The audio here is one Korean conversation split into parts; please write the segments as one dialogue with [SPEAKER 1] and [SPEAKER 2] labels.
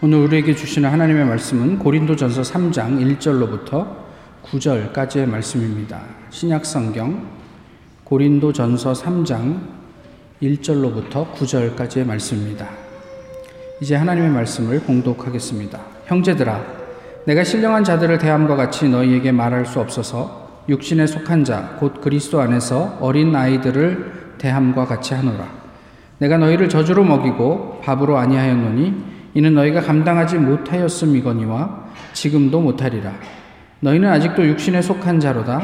[SPEAKER 1] 오늘 우리에게 주시는 하나님의 말씀은 고린도전서 3장 1절로부터 9절까지의 말씀입니다. 신약 성경 고린도전서 3장 1절로부터 9절까지의 말씀입니다. 이제 하나님의 말씀을 봉독하겠습니다. 형제들아 내가 신령한 자들을 대함과 같이 너희에게 말할 수 없어서 육신에 속한 자 곧 그리스도 안에서 어린 아이들을 대함과 같이 하노라. 내가 너희를 저주로 먹이고 밥으로 아니하였노니 이는 너희가 감당하지 못하였음이거니와 지금도 못하리라. 너희는 아직도 육신에 속한 자로다.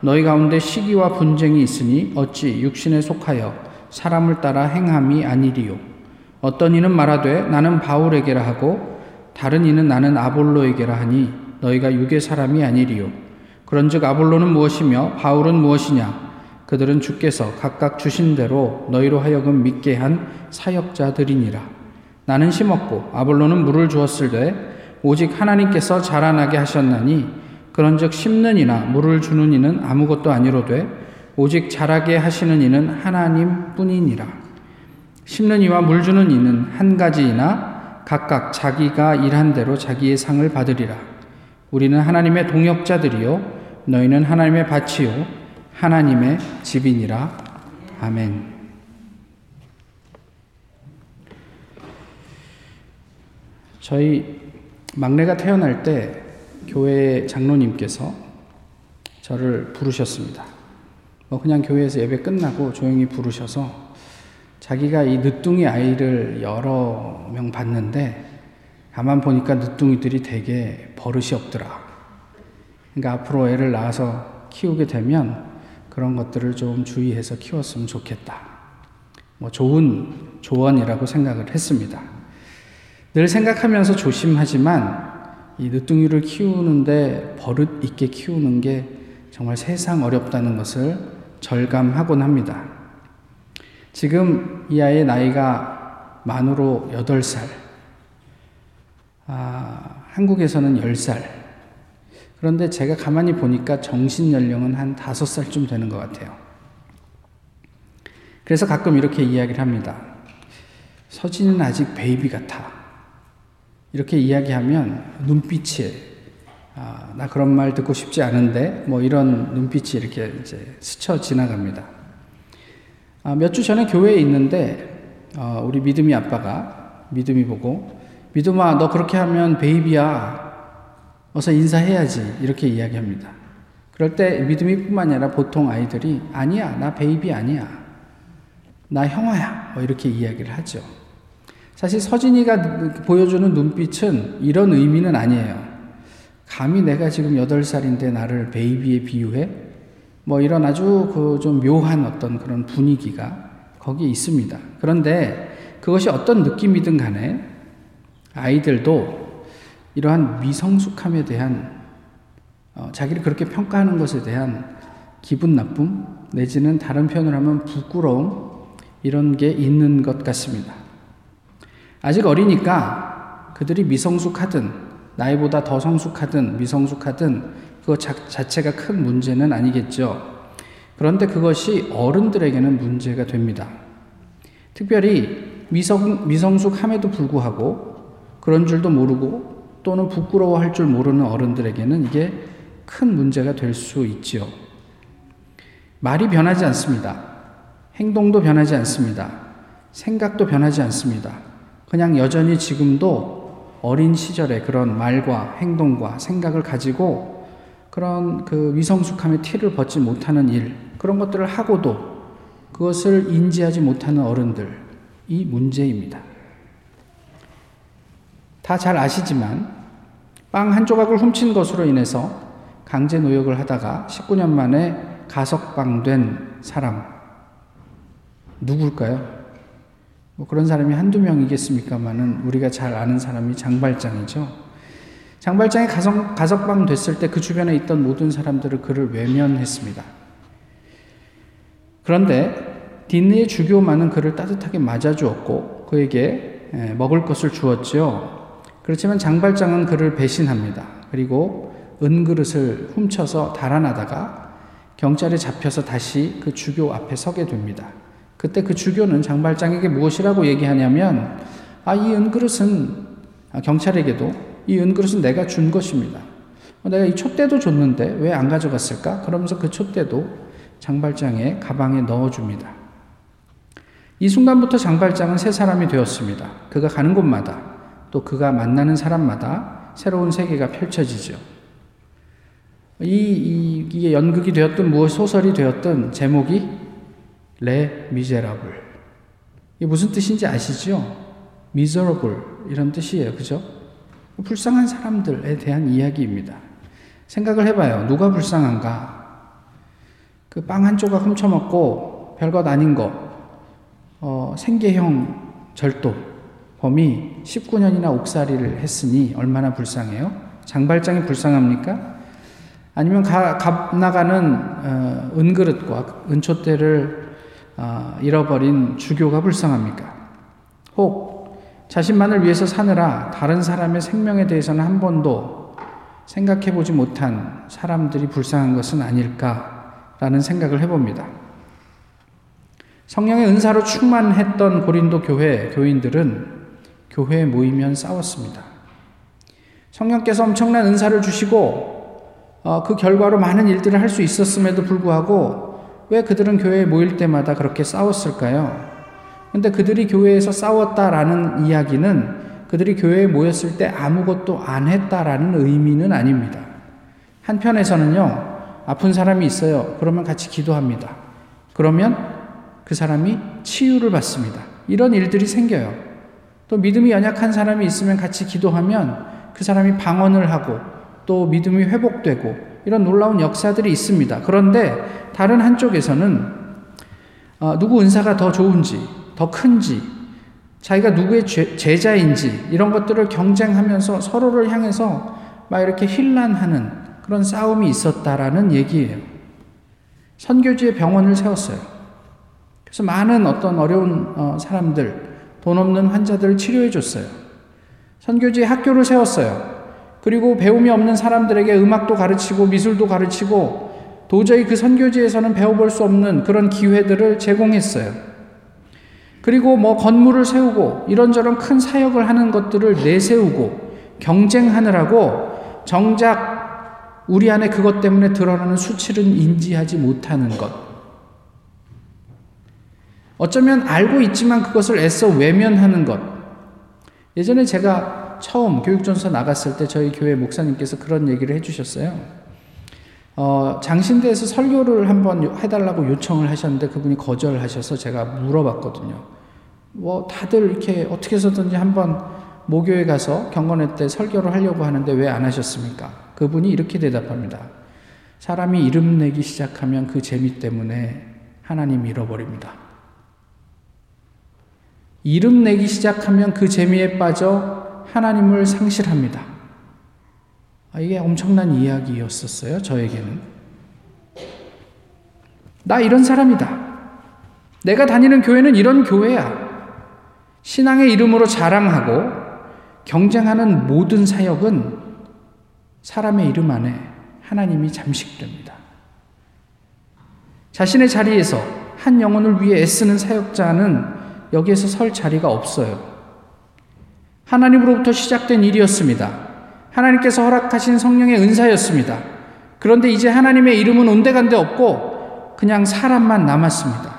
[SPEAKER 1] 너희 가운데 시기와 분쟁이 있으니 어찌 육신에 속하여 사람을 따라 행함이 아니리요. 어떤 이는 말하되 나는 바울에게라 하고 다른 이는 나는 아볼로에게라 하니 너희가 육의 사람이 아니리요. 그런즉 아볼로는 무엇이며 바울은 무엇이냐? 그들은 주께서 각각 주신 대로 너희로 하여금 믿게 한 사역자들이니라. 나는 심었고 아볼로는 물을 주었을 때 오직 하나님께서 자라나게 하셨나니 그런즉 심는 이나 물을 주는 이는 아무것도 아니로되 오직 자라게 하시는 이는 하나님 뿐이니라. 심는 이와 물 주는 이는 한 가지이나 각각 자기가 일한 대로 자기의 상을 받으리라. 우리는 하나님의 동역자들이요 너희는 하나님의 밭이요 하나님의 집이니라. 아멘. 저희 막내가 태어날 때 교회 장로님께서 저를 부르셨습니다. 뭐 그냥 교회에서 예배 끝나고 조용히 부르셔서 자기가 이 늦둥이 아이를 여러 명 봤는데 가만 보니까 늦둥이들이 되게 버릇이 없더라. 그러니까 앞으로 애를 낳아서 키우게 되면 그런 것들을 좀 주의해서 키웠으면 좋겠다. 뭐 좋은 조언이라고 생각을 했습니다. 늘 생각하면서 조심하지만 이 늦둥이를 키우는데 버릇 있게 키우는 게 정말 세상 어렵다는 것을 절감하곤 합니다. 지금 이 아이의 나이가 만으로 8살, 아, 한국에서는 10살. 그런데 제가 가만히 보니까 정신 연령은 한 5살쯤 되는 것 같아요. 그래서 가끔 이렇게 이야기를 합니다. 서진은 아직 베이비 같아. 이렇게 이야기하면 눈빛이 아, 나 그런 말 듣고 싶지 않은데 뭐 이런 눈빛이 이렇게 이제 스쳐 지나갑니다. 아, 몇 주 전에 교회에 있는데 어, 우리 믿음이 아빠가 믿음이 보고 믿음아 너 그렇게 하면 baby야 어서 인사해야지 이렇게 이야기합니다. 그럴 때 믿음이 뿐만 아니라 보통 아이들이 아니야 나 baby 아니야 나 형아야 뭐 이렇게 이야기를 하죠. 사실 서진이가 보여주는 눈빛은 이런 의미는 아니에요. 감히 내가 지금 8살인데 나를 baby에 비유해? 뭐 이런 아주 그 좀 묘한 어떤 그런 분위기가 거기에 있습니다. 그런데 그것이 어떤 느낌이든 간에 아이들도 이러한 미성숙함에 대한 어, 자기를 그렇게 평가하는 것에 대한 기분 나쁨 내지는 다른 표현을 하면 부끄러움 이런 게 있는 것 같습니다. 아직 어리니까 그들이 미성숙하든 나이보다 더 성숙하든 미성숙하든 그것 자체가 큰 문제는 아니겠죠. 그런데 그것이 어른들에게는 문제가 됩니다. 특별히 미성, 미성숙함에도 불구하고 그런 줄도 모르고 또는 부끄러워할 줄 모르는 어른들에게는 이게 큰 문제가 될 수 있지요. 말이 변하지 않습니다. 행동도 변하지 않습니다. 생각도 변하지 않습니다. 그냥 여전히 지금도 어린 시절의 그런 말과 행동과 생각을 가지고 그런 그 위성숙함의 티를 벗지 못하는 일, 그런 것들을 하고도 그것을 인지하지 못하는 어른들, 이 문제입니다. 다 잘 아시지만 빵 한 조각을 훔친 것으로 인해서 강제 노역을 하다가 19년 만에 가석방된 사람, 누굴까요? 뭐 그런 사람이 한두 명이겠습니까만은 우리가 잘 아는 사람이 장발장이죠. 장발장이 가석, 가석방 됐을 때 그 주변에 있던 모든 사람들을 그를 외면했습니다. 그런데 딘느의 주교만은 그를 따뜻하게 맞아주었고 그에게 먹을 것을 주었죠. 그렇지만 장발장은 그를 배신합니다. 그리고 은그릇을 훔쳐서 달아나다가 경찰에 잡혀서 다시 그 주교 앞에 서게 됩니다. 그때 그 주교는 장발장에게 무엇이라고 얘기하냐면, 아, 이 은그릇은 아, 경찰에게도 이 은그릇은 내가 준 것입니다. 어, 내가 이 촛대도 줬는데 왜 안 가져갔을까? 그러면서 그 촛대도 장발장의 가방에 넣어줍니다. 이 순간부터 장발장은 새 사람이 되었습니다. 그가 가는 곳마다 또 그가 만나는 사람마다 새로운 세계가 펼쳐지죠. 이, 이 이게 연극이 되었든 무엇 소설이 되었든 제목이 레 미제라블. 이게 무슨 뜻인지 아시죠? miserable 이런 뜻이에요. 그죠? 불쌍한 사람들에 대한 이야기입니다. 생각을 해봐요. 누가 불쌍한가? 그 빵 한 조각 훔쳐먹고 별것 아닌 거, 어, 생계형 절도, 범이 19년이나 옥살이를 했으니 얼마나 불쌍해요? 장발장이 불쌍합니까? 아니면 가, 값 나가는 어, 은그릇과 은촛대를 어, 잃어버린 주교가 불쌍합니까? 혹 자신만을 위해서 사느라 다른 사람의 생명에 대해서는 한 번도 생각해 보지 못한 사람들이 불쌍한 것은 아닐까라는 생각을 해봅니다. 성령의 은사로 충만했던 고린도 교회 교인들은 교회에 모이면 싸웠습니다. 성령께서 엄청난 은사를 주시고 어, 그 결과로 많은 일들을 할 수 있었음에도 불구하고 왜 그들은 교회에 모일 때마다 그렇게 싸웠을까요? 근데 그들이 교회에서 싸웠다라는 이야기는 그들이 교회에 모였을 때 아무것도 안 했다라는 의미는 아닙니다. 한편에서는요, 아픈 사람이 있어요. 그러면 같이 기도합니다. 그러면 그 사람이 치유를 받습니다. 이런 일들이 생겨요. 또 믿음이 연약한 사람이 있으면 같이 기도하면 그 사람이 방언을 하고 또 믿음이 회복되고 이런 놀라운 역사들이 있습니다. 그런데 다른 한쪽에서는 어, 누구 은사가 더 좋은지, 더 큰지, 자기가 누구의 제자인지 이런 것들을 경쟁하면서 서로를 향해서 막 이렇게 힐난하는 그런 싸움이 있었다라는 얘기예요. 선교지에 병원을 세웠어요. 그래서 많은 어떤 어려운 어, 사람들, 돈 없는 환자들을 치료해 줬어요. 선교지에 학교를 세웠어요. 그리고 배움이 없는 사람들에게 음악도 가르치고 미술도 가르치고 도저히 그 선교지에서는 배워볼 수 없는 그런 기회들을 제공했어요. 그리고 뭐 건물을 세우고 이런저런 큰 사역을 하는 것들을 내세우고 경쟁하느라고 정작 우리 안에 그것 때문에 드러나는 수치를 인지하지 못하는 것. 어쩌면 알고 있지만 그것을 애써 외면하는 것. 예전에 제가 처음 교육전서 나갔을 때 저희 교회 목사님께서 그런 얘기를 해주셨어요. 어, 장신대에서 설교를 한번 해달라고 요청을 하셨는데 그분이 거절하셔서 제가 물어봤거든요. 뭐 다들 이렇게 어떻게 해서든지 한번 모교에 가서 경건회 때 설교를 하려고 하는데 왜 안 하셨습니까? 그분이 이렇게 대답합니다. 사람이 이름 내기 시작하면 그 재미 때문에 하나님 잃어버립니다. 이름 내기 시작하면 그 재미에 빠져 하나님을 상실합니다. 아, 이게 엄청난 이야기였었어요, 저에게는. 나 이런 사람이다. 내가 다니는 교회는 이런 교회야. 신앙의 이름으로 자랑하고 경쟁하는 모든 사역은 사람의 이름 안에 하나님이 잠식됩니다. 자신의 자리에서 한 영혼을 위해 애쓰는 사역자는 여기에서 설 자리가 없어요. 하나님으로부터 시작된 일이었습니다. 하나님께서 허락하신 성령의 은사였습니다. 그런데 이제 하나님의 이름은 온데간데 없고 그냥 사람만 남았습니다.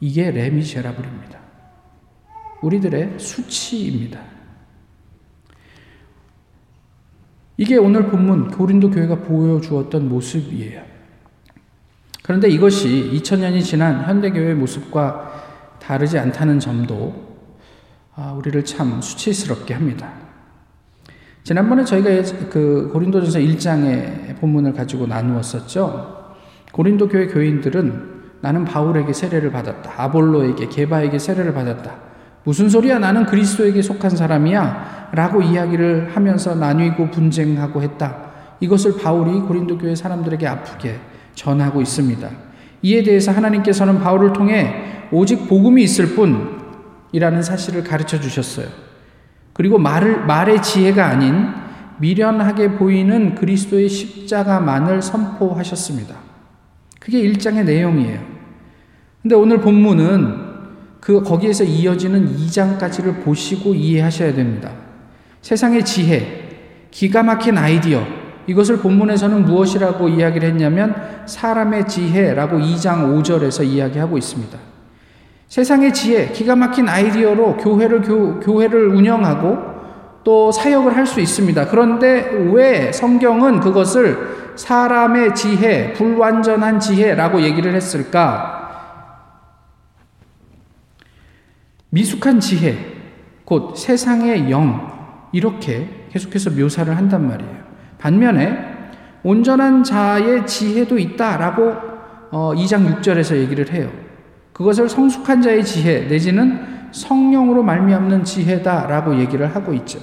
[SPEAKER 1] 이게 레미제라블입니다. 우리들의 수치입니다. 이게 오늘 본문 고린도 교회가 보여주었던 모습이에요. 그런데 이것이 2000년이 지난 현대 교회의 모습과 다르지 않다는 점도 아, 우리를 참 수치스럽게 합니다. 지난번에 저희가 그 고린도전서 1장의 본문을 가지고 나누었었죠. 고린도 교회 교인들은 나는 바울에게 세례를 받았다. 아볼로에게 게바에게 세례를 받았다. 무슨 소리야? 나는 그리스도에게 속한 사람이야. 라고 이야기를 하면서 나뉘고 분쟁하고 했다. 이것을 바울이 고린도 교회 사람들에게 아프게 전하고 있습니다. 이에 대해서 하나님께서는 바울을 통해 오직 복음이 있을 뿐 이라는 사실을 가르쳐 주셨어요. 그리고 말을, 말의 지혜가 아닌 미련하게 보이는 그리스도의 십자가만을 선포하셨습니다. 그게 1장의 내용이에요. 근데 오늘 본문은 그 거기에서 이어지는 2장까지를 보시고 이해하셔야 됩니다. 세상의 지혜, 기가 막힌 아이디어, 이것을 본문에서는 무엇이라고 이야기를 했냐면 사람의 지혜라고 2장 5절에서 이야기하고 있습니다. 세상의 지혜, 기가 막힌 아이디어로 교회를, 교, 교회를 운영하고 또 사역을 할 수 있습니다. 그런데 왜 성경은 그것을 사람의 지혜, 불완전한 지혜라고 얘기를 했을까? 미숙한 지혜, 곧 세상의 영, 이렇게 계속해서 묘사를 한단 말이에요. 반면에 온전한 자의 지혜도 있다라고 2장 어, 6절에서 얘기를 해요. 그것을 성숙한 자의 지혜 내지는 성령으로 말미암는 지혜다라고 얘기를 하고 있죠.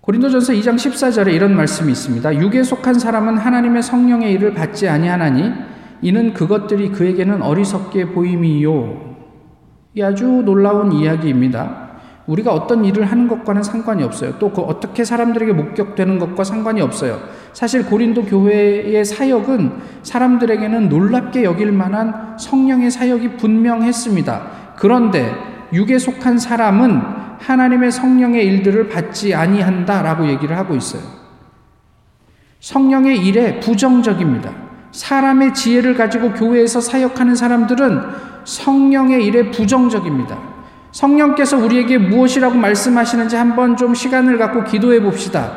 [SPEAKER 1] 고린도전서 2장 14절에 이런 말씀이 있습니다. 육에 속한 사람은 하나님의 성령의 일을 받지 아니하나니 이는 그것들이 그에게는 어리석게 보임이요. 이 아주 놀라운 이야기입니다. 우리가 어떤 일을 하는 것과는 상관이 없어요. 또 그 어떻게 사람들에게 목격되는 것과 상관이 없어요. 사실 고린도 교회의 사역은 사람들에게는 놀랍게 여길 만한 성령의 사역이 분명했습니다. 그런데 육에 속한 사람은 하나님의 성령의 일들을 받지 아니한다라고 얘기를 하고 있어요. 성령의 일에 부정적입니다. 사람의 지혜를 가지고 교회에서 사역하는 사람들은 성령의 일에 부정적입니다. 성령께서 우리에게 무엇이라고 말씀하시는지 한번 좀 시간을 갖고 기도해 봅시다.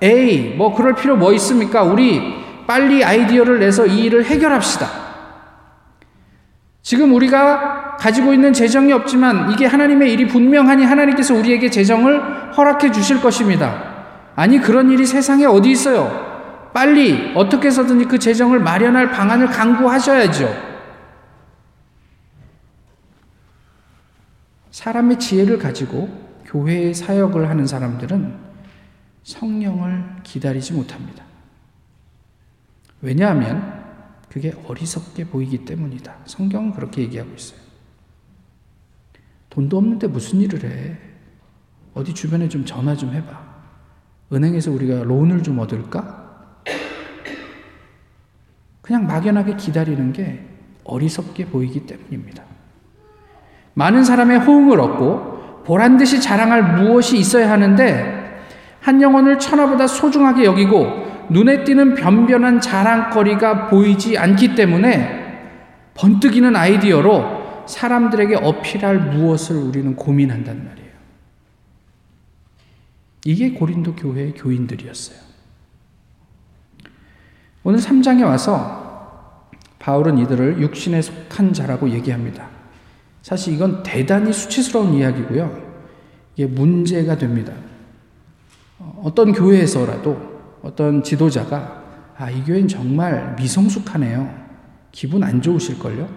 [SPEAKER 1] 에이, 뭐 그럴 필요 뭐 있습니까? 우리 빨리 아이디어를 내서 이 일을 해결합시다. 지금 우리가 가지고 있는 재정이 없지만 이게 하나님의 일이 분명하니 하나님께서 우리에게 재정을 허락해 주실 것입니다. 아니, 그런 일이 세상에 어디 있어요? 빨리 어떻게 해서든지 그 재정을 마련할 방안을 강구하셔야죠. 사람의 지혜를 가지고 교회의 사역을 하는 사람들은 성령을 기다리지 못합니다. 왜냐하면 그게 어리석게 보이기 때문이다. 성경은 그렇게 얘기하고 있어요. 돈도 없는데 무슨 일을 해? 어디 주변에 좀 전화 좀 해봐. 은행에서 우리가 론을 좀 얻을까? 그냥 막연하게 기다리는 게 어리석게 보이기 때문입니다. 많은 사람의 호응을 얻고 보란 듯이 자랑할 무엇이 있어야 하는데 한 영혼을 천하보다 소중하게 여기고 눈에 띄는 변변한 자랑거리가 보이지 않기 때문에 번뜩이는 아이디어로 사람들에게 어필할 무엇을 우리는 고민한단 말이에요. 이게 고린도 교회의 교인들이었어요. 오늘 3장에 와서 바울은 이들을 육신에 속한 자라고 얘기합니다. 사실 이건 대단히 수치스러운 이야기고요. 이게 문제가 됩니다. 어떤 교회에서라도 어떤 지도자가 아, 이 교회는 정말 미성숙하네요. 기분 안 좋으실걸요?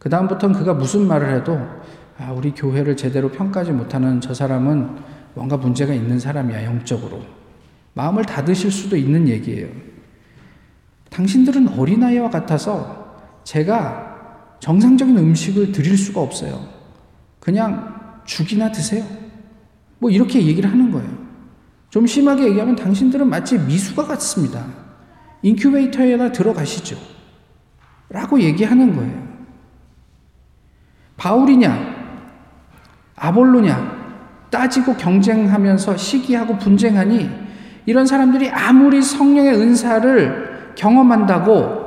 [SPEAKER 1] 그다음부터는 그가 무슨 말을 해도 아, 우리 교회를 제대로 평가하지 못하는 저 사람은 뭔가 문제가 있는 사람이야, 영적으로. 마음을 닫으실 수도 있는 얘기예요. 당신들은 어린아이와 같아서 제가 정상적인 음식을 드릴 수가 없어요. 그냥 죽이나 드세요. 뭐 이렇게 얘기를 하는 거예요. 좀 심하게 얘기하면 당신들은 마치 미수가 같습니다. 인큐베이터에나 들어가시죠. 라고 얘기하는 거예요. 바울이냐, 아볼로냐, 따지고 경쟁하면서 시기하고 분쟁하니 이런 사람들이 아무리 성령의 은사를 경험한다고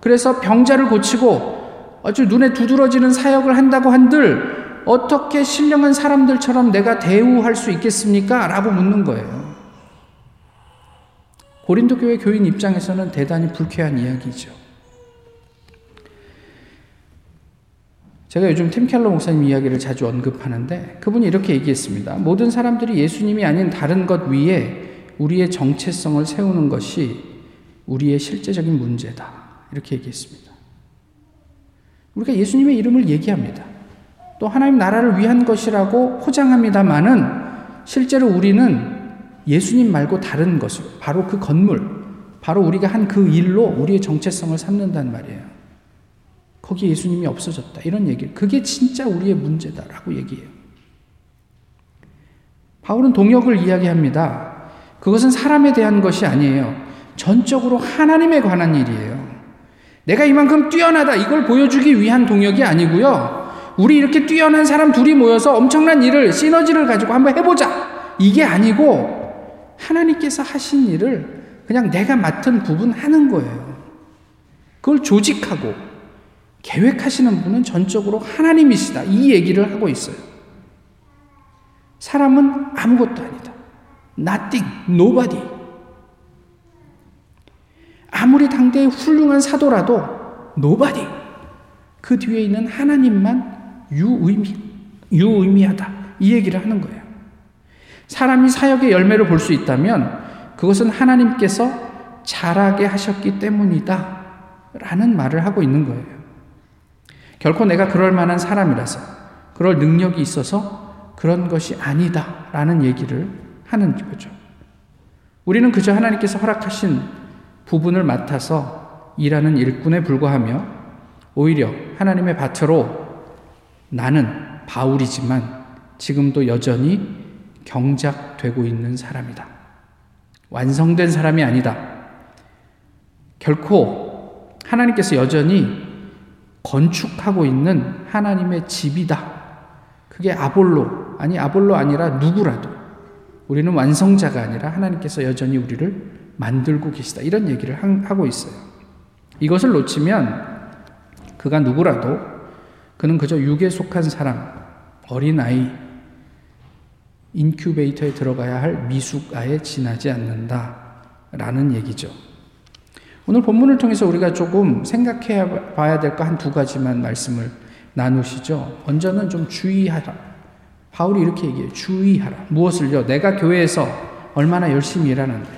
[SPEAKER 1] 그래서 병자를 고치고 아주 눈에 두드러지는 사역을 한다고 한들 어떻게 신령한 사람들처럼 내가 대우할 수 있겠습니까? 라고 묻는 거예요. 고린도 교회 교인 입장에서는 대단히 불쾌한 이야기죠. 제가 요즘 팀켈러 목사님 이야기를 자주 언급하는데 그분이 이렇게 얘기했습니다. 모든 사람들이 예수님이 아닌 다른 것 위에 우리의 정체성을 세우는 것이 우리의 실제적인 문제다. 이렇게 얘기했습니다. 우리가 예수님의 이름을 얘기합니다. 또 하나님 나라를 위한 것이라고 포장합니다만은 실제로 우리는 예수님 말고 다른 것을 바로 그 건물, 바로 우리가 한 그 일로 우리의 정체성을 삼는단 말이에요. 거기 예수님이 없어졌다. 이런 얘기. 그게 진짜 우리의 문제다라고 얘기해요. 바울은 동역을 이야기합니다. 그것은 사람에 대한 것이 아니에요. 전적으로 하나님에 관한 일이에요. 내가 이만큼 뛰어나다 이걸 보여주기 위한 동역이 아니고요. 우리 이렇게 뛰어난 사람 둘이 모여서 엄청난 일을, 시너지를 가지고 한번 해보자. 이게 아니고, 하나님께서 하신 일을 그냥 내가 맡은 부분 하는 거예요. 그걸 조직하고, 계획하시는 분은 전적으로 하나님이시다. 이 얘기를 하고 있어요. 사람은 아무것도 아니다. nothing, nobody. 아무리 당대의 훌륭한 사도라도 nobody. 그 뒤에 있는 하나님만 유의미, 유의미하다. 이 얘기를 하는 거예요. 사람이 사역의 열매를 볼 수 있다면 그것은 하나님께서 잘하게 하셨기 때문이다. 라는 말을 하고 있는 거예요. 결코 내가 그럴 만한 사람이라서, 그럴 능력이 있어서 그런 것이 아니다. 라는 얘기를 하는 거죠. 우리는 그저 하나님께서 허락하신 부분을 맡아서 일하는 일꾼에 불과하며 오히려 하나님의 밭으로 나는 바울이지만 지금도 여전히 경작되고 있는 사람이다. 완성된 사람이 아니다. 결코 하나님께서 여전히 건축하고 있는 하나님의 집이다. 그게 아볼로, 아니 아볼로 아니라 누구라도 우리는 완성자가 아니라 하나님께서 여전히 우리를 만들고 계시다. 이런 얘기를 하고 있어요. 이것을 놓치면 그가 누구라도 그는 그저 육에 속한 사람, 어린아이, 인큐베이터에 들어가야 할 미숙아에 지나지 않는다. 라는 얘기죠. 오늘 본문을 통해서 우리가 조금 생각해 봐야 될 거 한 두 가지만 말씀을 나누시죠. 먼저는 좀 주의하라. 바울이 이렇게 얘기해요. 주의하라. 무엇을요? 내가 교회에서 얼마나 열심히 일하는데,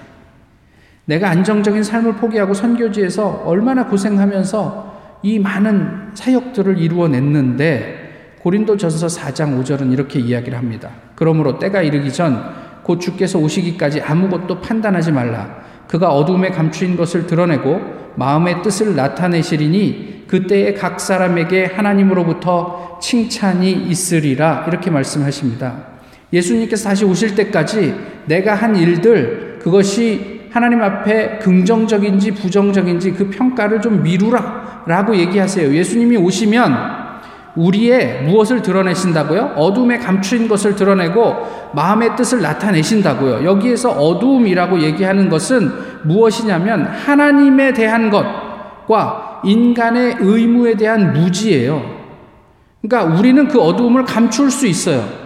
[SPEAKER 1] 내가 안정적인 삶을 포기하고 선교지에서 얼마나 고생하면서 이 많은 사역들을 이루어냈는데, 고린도 전서 4장 5절은 이렇게 이야기를 합니다. 그러므로 때가 이르기 전 곧 주께서 오시기까지 아무것도 판단하지 말라. 그가 어둠에 감추인 것을 드러내고 마음의 뜻을 나타내시리니 그때에 각 사람에게 하나님으로부터 칭찬이 있으리라. 이렇게 말씀하십니다. 예수님께서 다시 오실 때까지 내가 한 일들 그것이 하나님 앞에 긍정적인지 부정적인지 그 평가를 좀 미루라 라고 얘기하세요. 예수님이 오시면 우리의 무엇을 드러내신다고요? 어둠에 감추인 것을 드러내고 마음의 뜻을 나타내신다고요. 여기에서 어둠이라고 얘기하는 것은 무엇이냐면 하나님에 대한 것과 인간의 의무에 대한 무지예요. 그러니까 우리는 그 어두움을 감출 수 있어요.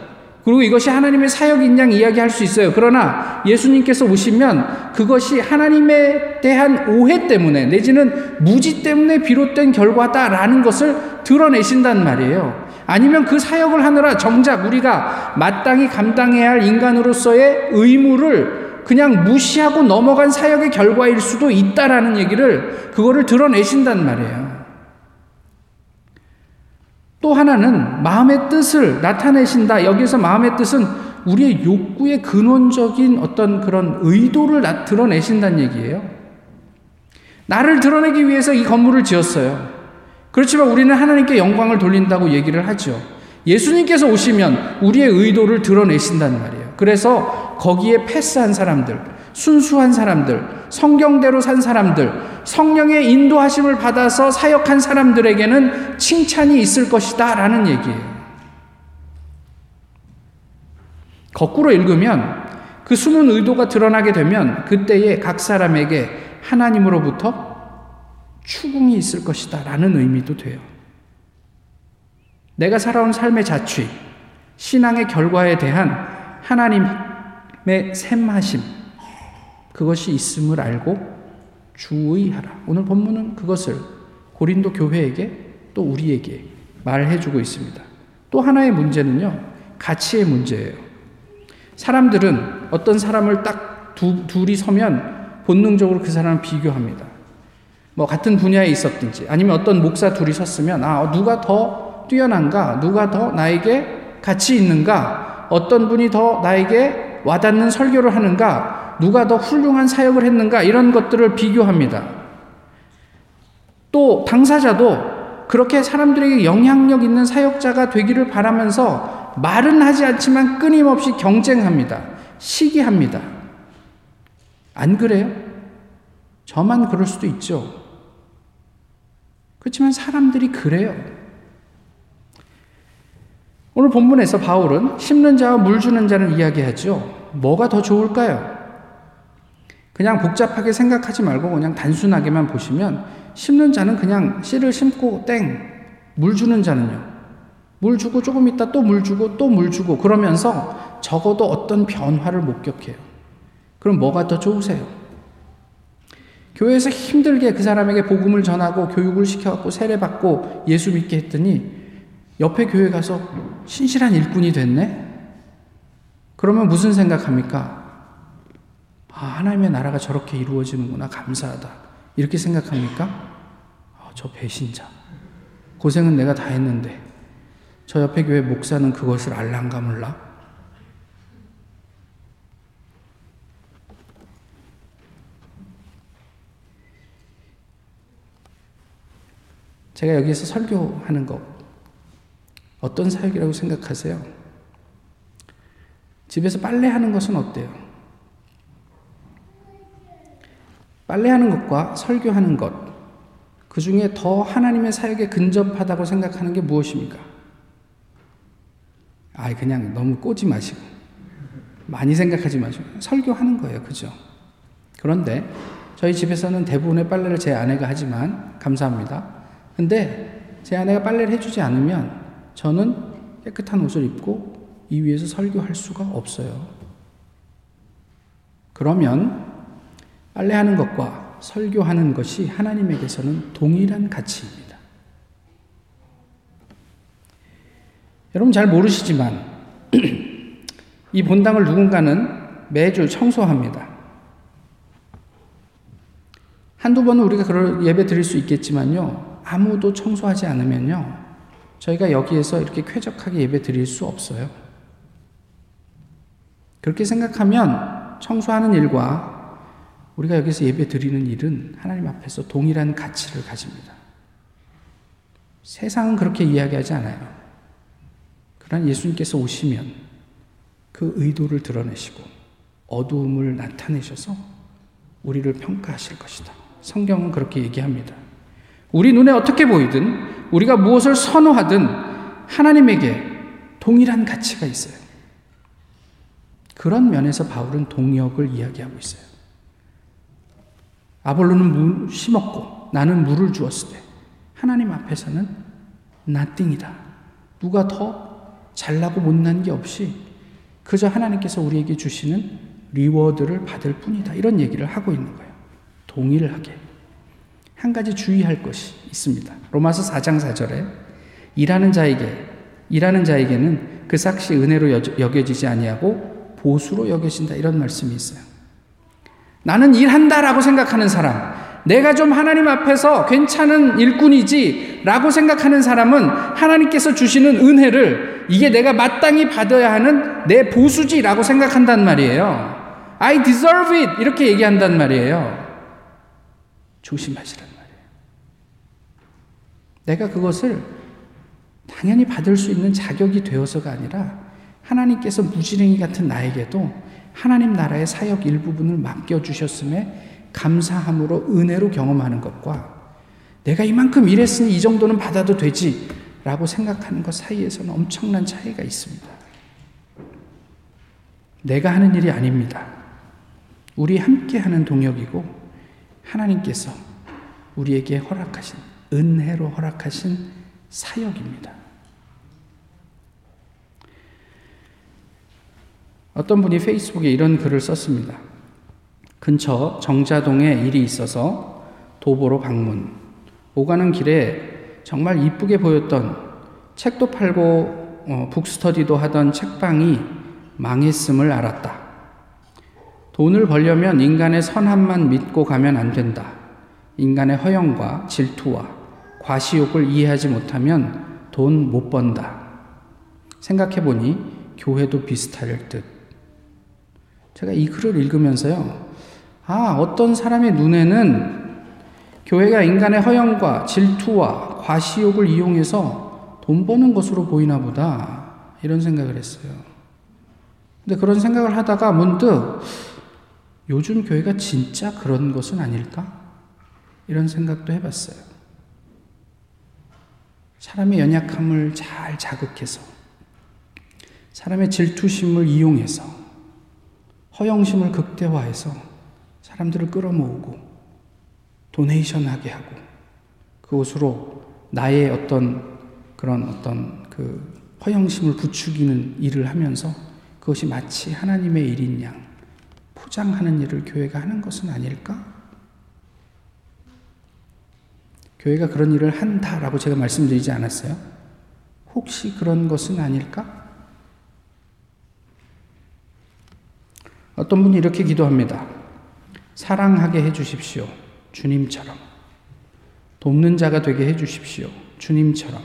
[SPEAKER 1] 그리고 이것이 하나님의 사역인 양 이야기할 수 있어요. 그러나 예수님께서 오시면 그것이 하나님에 대한 오해 때문에 내지는 무지 때문에 비롯된 결과다라는 것을 드러내신단 말이에요. 아니면 그 사역을 하느라 정작 우리가 마땅히 감당해야 할 인간으로서의 의무를 그냥 무시하고 넘어간 사역의 결과일 수도 있다라는 얘기를 그거를 드러내신단 말이에요. 또 하나는 마음의 뜻을 나타내신다. 여기서 마음의 뜻은 우리의 욕구의 근원적인 어떤 그런 의도를 드러내신다는 얘기예요. 나를 드러내기 위해서 이 건물을 지었어요. 그렇지만 우리는 하나님께 영광을 돌린다고 얘기를 하죠. 예수님께서 오시면 우리의 의도를 드러내신다는 말이에요. 그래서 거기에 패스한 사람들, 순수한 사람들, 성경대로 산 사람들, 성령의 인도하심을 받아서 사역한 사람들에게는 칭찬이 있을 것이다 라는 얘기예요. 거꾸로 읽으면 그 숨은 의도가 드러나게 되면 그때에 각 사람에게 하나님으로부터 추궁이 있을 것이다 라는 의미도 돼요. 내가 살아온 삶의 자취, 신앙의 결과에 대한 하나님의 샘하심, 그것이 있음을 알고 주의하라. 오늘 본문은 그것을 고린도 교회에게 또 우리에게 말해 주고 있습니다. 또 하나의 문제는요, 가치의 문제예요. 사람들은 어떤 사람을 딱 두, 둘이 서면 본능적으로 그 사람을 비교합니다. 뭐 같은 분야에 있었든지 아니면 어떤 목사 둘이 섰으면 아, 누가 더 뛰어난가? 누가 더 나에게 가치 있는가? 어떤 분이 더 나에게 와닿는 설교를 하는가? 누가 더 훌륭한 사역을 했는가 이런 것들을 비교합니다. 또 당사자도 그렇게 사람들에게 영향력 있는 사역자가 되기를 바라면서 말은 하지 않지만 끊임없이 경쟁합니다. 시기합니다. 안 그래요? 저만 그럴 수도 있죠. 그렇지만 사람들이 그래요. 오늘 본문에서 바울은 심는 자와 물 주는 자를 이야기하죠. 뭐가 더 좋을까요? 그냥 복잡하게 생각하지 말고 그냥 단순하게만 보시면 심는 자는 그냥 씨를 심고 땡. 물 주는 자는요. 물 주고 조금 있다 또 물 주고 또 물 주고 그러면서 적어도 어떤 변화를 목격해요. 그럼 뭐가 더 좋으세요? 교회에서 힘들게 그 사람에게 복음을 전하고 교육을 시켜갖고 세례받고 예수 믿게 했더니 옆에 교회 가서 신실한 일꾼이 됐네? 그러면 무슨 생각합니까? 아, 하나님의 나라가 저렇게 이루어지는구나. 감사하다. 이렇게 생각합니까? 아, 저 배신자. 고생은 내가 다 했는데, 저 옆에 교회 목사는 그것을 알랑가 몰라? 제가 여기에서 설교하는 것, 어떤 사역이라고 생각하세요? 집에서 빨래하는 것은 어때요? 빨래하는 것과 설교하는 것, 그 중에 더 하나님의 사역에 근접하다고 생각하는 게 무엇입니까? 아, 그냥 너무 꼬지 마시고, 많이 생각하지 마시고, 설교하는 거예요. 그죠? 그런데 저희 집에서는 대부분의 빨래를 제 아내가 하지만, 감사합니다. 근데 제 아내가 빨래를 해주지 않으면 저는 깨끗한 옷을 입고 이 위에서 설교할 수가 없어요. 그러면 빨래하는 것과 설교하는 것이 하나님에게서는 동일한 가치입니다. 여러분 잘 모르시지만 이 본당을 누군가는 매주 청소합니다. 한두 번은 우리가 그럴 예배 드릴 수 있겠지만요. 아무도 청소하지 않으면요. 저희가 여기에서 이렇게 쾌적하게 예배 드릴 수 없어요. 그렇게 생각하면 청소하는 일과 우리가 여기서 예배 드리는 일은 하나님 앞에서 동일한 가치를 가집니다. 세상은 그렇게 이야기하지 않아요. 그러나 예수님께서 오시면 그 의도를 드러내시고 어두움을 나타내셔서 우리를 평가하실 것이다. 성경은 그렇게 얘기합니다. 우리 눈에 어떻게 보이든 우리가 무엇을 선호하든 하나님에게 동일한 가치가 있어요. 그런 면에서 바울은 동역을 이야기하고 있어요. 아볼로는 물 심었고 나는 물을 주었을 때 하나님 앞에서는 나띵이다. 누가 더 잘나고 못난 게 없이 그저 하나님께서 우리에게 주시는 리워드를 받을 뿐이다. 이런 얘기를 하고 있는 거예요. 동일하게. 한 가지 주의할 것이 있습니다. 로마서 4장 4절에 일하는 자에게 일하는 자에게는 그 삭시 은혜로 여겨지지 아니하고 보수로 여겨진다 이런 말씀이 있어요. 나는 일한다라고 생각하는 사람, 내가 좀 하나님 앞에서 괜찮은 일꾼이지 라고 생각하는 사람은 하나님께서 주시는 은혜를 이게 내가 마땅히 받아야 하는 내 보수지 라고 생각한단 말이에요. I deserve it! 이렇게 얘기한단 말이에요. 조심하시란 말이에요. 내가 그것을 당연히 받을 수 있는 자격이 되어서가 아니라 하나님께서 무지랭이 같은 나에게도 하나님 나라의 사역 일부분을 맡겨주셨음에 감사함으로 은혜로 경험하는 것과 내가 이만큼 일했으니 이 정도는 받아도 되지 라고 생각하는 것 사이에서는 엄청난 차이가 있습니다. 내가 하는 일이 아닙니다. 우리 함께 하는 동역이고 하나님께서 우리에게 허락하신 은혜로 허락하신 사역입니다. 어떤 분이 페이스북에 이런 글을 썼습니다. 근처 정자동에 일이 있어서 도보로 방문. 오가는 길에 정말 이쁘게 보였던 책도 팔고 어, 북스터디도 하던 책방이 망했음을 알았다. 돈을 벌려면 인간의 선함만 믿고 가면 안 된다. 인간의 허영과 질투와 과시욕을 이해하지 못하면 돈 못 번다. 생각해보니 교회도 비슷할 듯. 제가 이 글을 읽으면서요. 아, 어떤 사람의 눈에는 교회가 인간의 허영과 질투와 과시욕을 이용해서 돈 버는 것으로 보이나 보다. 이런 생각을 했어요. 근데 그런 생각을 하다가 문득 요즘 교회가 진짜 그런 것은 아닐까? 이런 생각도 해봤어요. 사람의 연약함을 잘 자극해서 사람의 질투심을 이용해서 허영심을 극대화해서 사람들을 끌어모으고 도네이션 하게 하고 그곳으로 나의 어떤 그런 어떤 그 허영심을 부추기는 일을 하면서 그것이 마치 하나님의 일인 양 포장하는 일을 교회가 하는 것은 아닐까? 교회가 그런 일을 한다라고 제가 말씀드리지 않았어요? 혹시 그런 것은 아닐까? 어떤 분이 이렇게 기도합니다. 사랑하게 해 주십시오. 주님처럼. 돕는 자가 되게 해 주십시오. 주님처럼.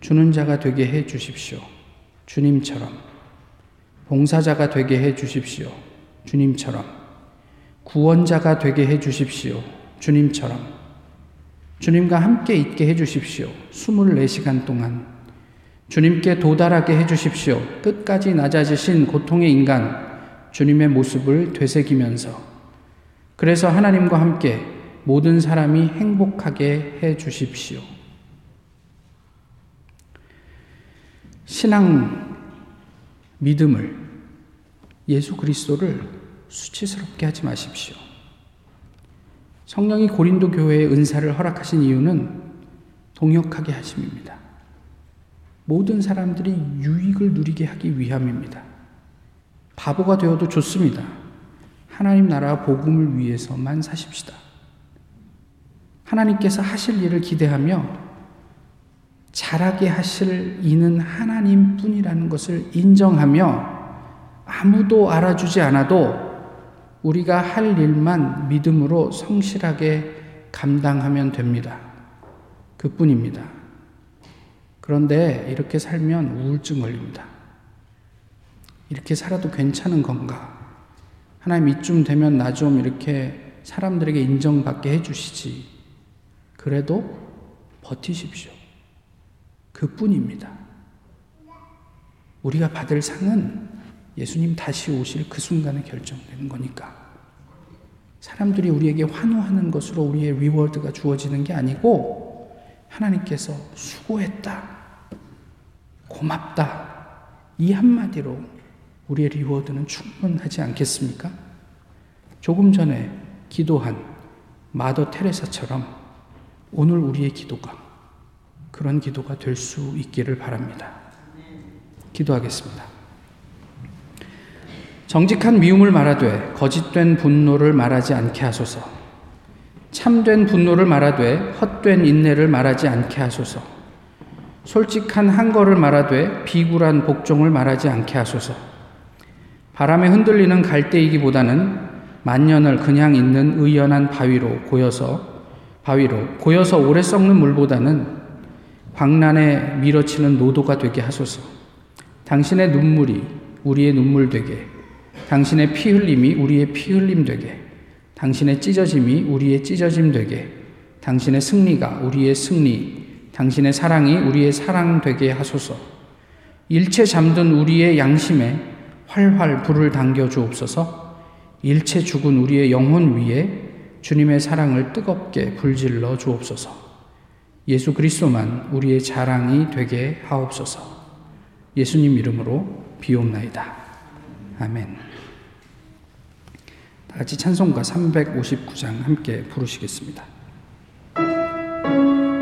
[SPEAKER 1] 주는 자가 되게 해 주십시오. 주님처럼. 봉사자가 되게 해 주십시오. 주님처럼. 구원자가 되게 해 주십시오. 주님처럼. 주님과 함께 있게 해 주십시오. 24시간 동안. 주님께 도달하게 해 주십시오. 끝까지 낮아지신 고통의 인간, 주님의 모습을 되새기면서 그래서 하나님과 함께 모든 사람이 행복하게 해 주십시오. 신앙 믿음을 예수 그리스도를 수치스럽게 하지 마십시오. 성령이 고린도 교회에 은사를 허락하신 이유는 동역하게 하심입니다. 모든 사람들이 유익을 누리게 하기 위함입니다. 바보가 되어도 좋습니다. 하나님 나라 복음을 위해서만 사십시다. 하나님께서 하실 일을 기대하며 잘하게 하실 이는 하나님 뿐이라는 것을 인정하며 아무도 알아주지 않아도 우리가 할 일만 믿음으로 성실하게 감당하면 됩니다. 그 뿐입니다. 그런데 이렇게 살면 우울증 걸립니다. 이렇게 살아도 괜찮은 건가? 하나님 이쯤 되면 나 좀 이렇게 사람들에게 인정받게 해주시지. 그래도 버티십시오. 그 뿐입니다. 우리가 받을 상은 예수님 다시 오실 그 순간에 결정되는 거니까. 사람들이 우리에게 환호하는 것으로 우리의 reward가 주어지는 게 아니고 하나님께서 수고했다. 고맙다. 이 한마디로 우리의 reward는 충분하지 않겠습니까? 조금 전에 기도한 마더 테레사처럼 오늘 우리의 기도가 그런 기도가 될 수 있기를 바랍니다. 기도하겠습니다. 정직한 미움을 말하되 거짓된 분노를 말하지 않게 하소서. 참된 분노를 말하되 헛된 인내를 말하지 않게 하소서. 솔직한 한거를 말하되 비굴한 복종을 말하지 않게 하소서. 바람에 흔들리는 갈대이기보다는 만년을 그냥 있는 의연한 바위로 고여서 바위로 고여서 오래 썩는 물보다는 광란에 밀어치는 노도가 되게 하소서. 당신의 눈물이 우리의 눈물 되게, 당신의 피 흘림이 우리의 피 흘림 되게, 당신의 찢어짐이 우리의 찢어짐 되게, 당신의 승리가 우리의 승리, 당신의 사랑이 우리의 사랑 되게 하소서. 일체 잠든 우리의 양심에 활활 불을 당겨 주옵소서 일체 죽은 우리의 영혼 위에 주님의 사랑을 뜨겁게 불질러 주옵소서 예수 그리스도만 우리의 자랑이 되게 하옵소서 예수님 이름으로 비옵나이다. 아멘. 다 같이 찬송가 359장 함께 부르시겠습니다.